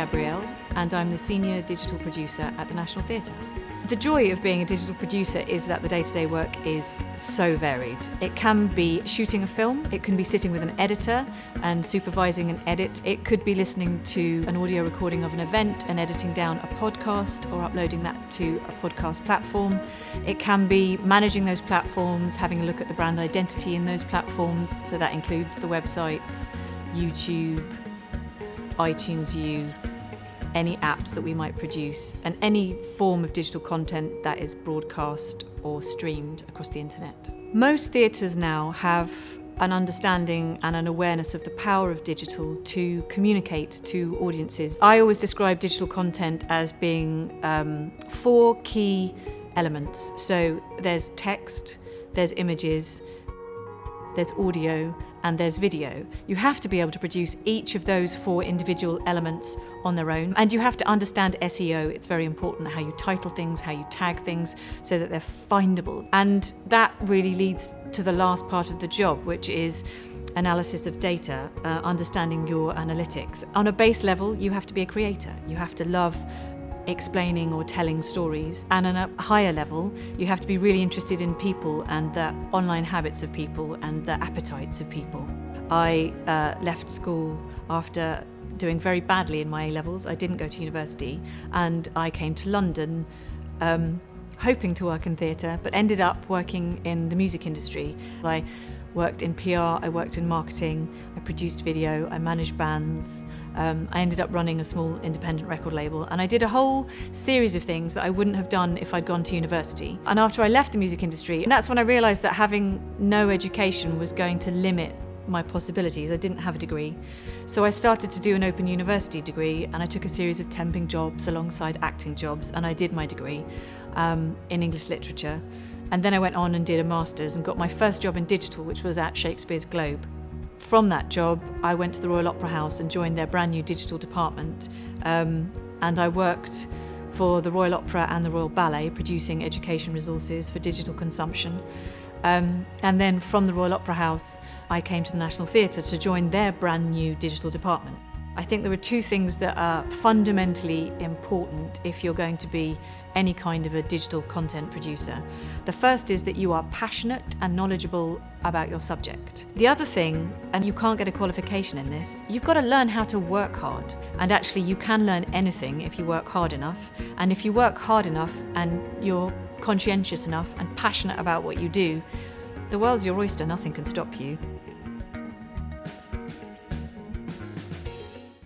Gabrielle, and I'm the senior digital producer at the National Theatre. The joy of being a digital producer is that the day to day work is so varied. It can be shooting a film, it can be sitting with an editor and supervising an edit, it could be listening to an audio recording of an event and editing down a podcast or uploading that to a podcast platform. It can be managing those platforms, having a look at the brand identity in those platforms, so that includes the websites, YouTube, iTunes U, any apps that we might produce, and any form of digital content that is broadcast or streamed across the internet. Most theatres now have an understanding and an awareness of the power of digital to communicate to audiences. I always describe digital content as being um, four key elements. So there's text, there's images, there's audio, and there's video. You have to be able to produce each of those four individual elements on their own. And you have to understand SEO. It's very important how you title things, how you tag things so that they're findable. And that really leads to the last part of the job, which is analysis of data, uh, understanding your analytics. On a base level, you have to be a creator. You have to love explaining or telling stories. And on a higher level, you have to be really interested in people and the online habits of people and the appetites of people. I uh, left school after doing very badly in my A levels. I didn't go to university and I came to London. Um, hoping to work in theatre, but ended up working in the music industry. I worked in PR, I worked in marketing, I produced video, I managed bands. Um, I ended up running a small independent record label, and I did a whole series of things that I wouldn't have done if I'd gone to university. And after I left the music industry, that's when I realised that having no education was going to limit my possibilities. I didn't have a degree. So I started to do an open university degree and I took a series of temping jobs alongside acting jobs and I did my degree um, in English literature. And then I went on and did a master's and got my first job in digital, which was at Shakespeare's Globe. From that job, I went to the Royal Opera House and joined their brand new digital department. Um, and I worked for the Royal Opera and the Royal Ballet, producing education resources for digital consumption. Um, and then from the Royal Opera House, I came to the National Theatre to join their brand new digital department. I think there are two things that are fundamentally important if you're going to be any kind of a digital content producer. The first is that you are passionate and knowledgeable about your subject. The other thing, and you can't get a qualification in this, you've got to learn how to work hard. And actually, you can learn anything if you work hard enough. And if you work hard enough and you're conscientious enough and passionate about what you do, the world's your oyster, nothing can stop you.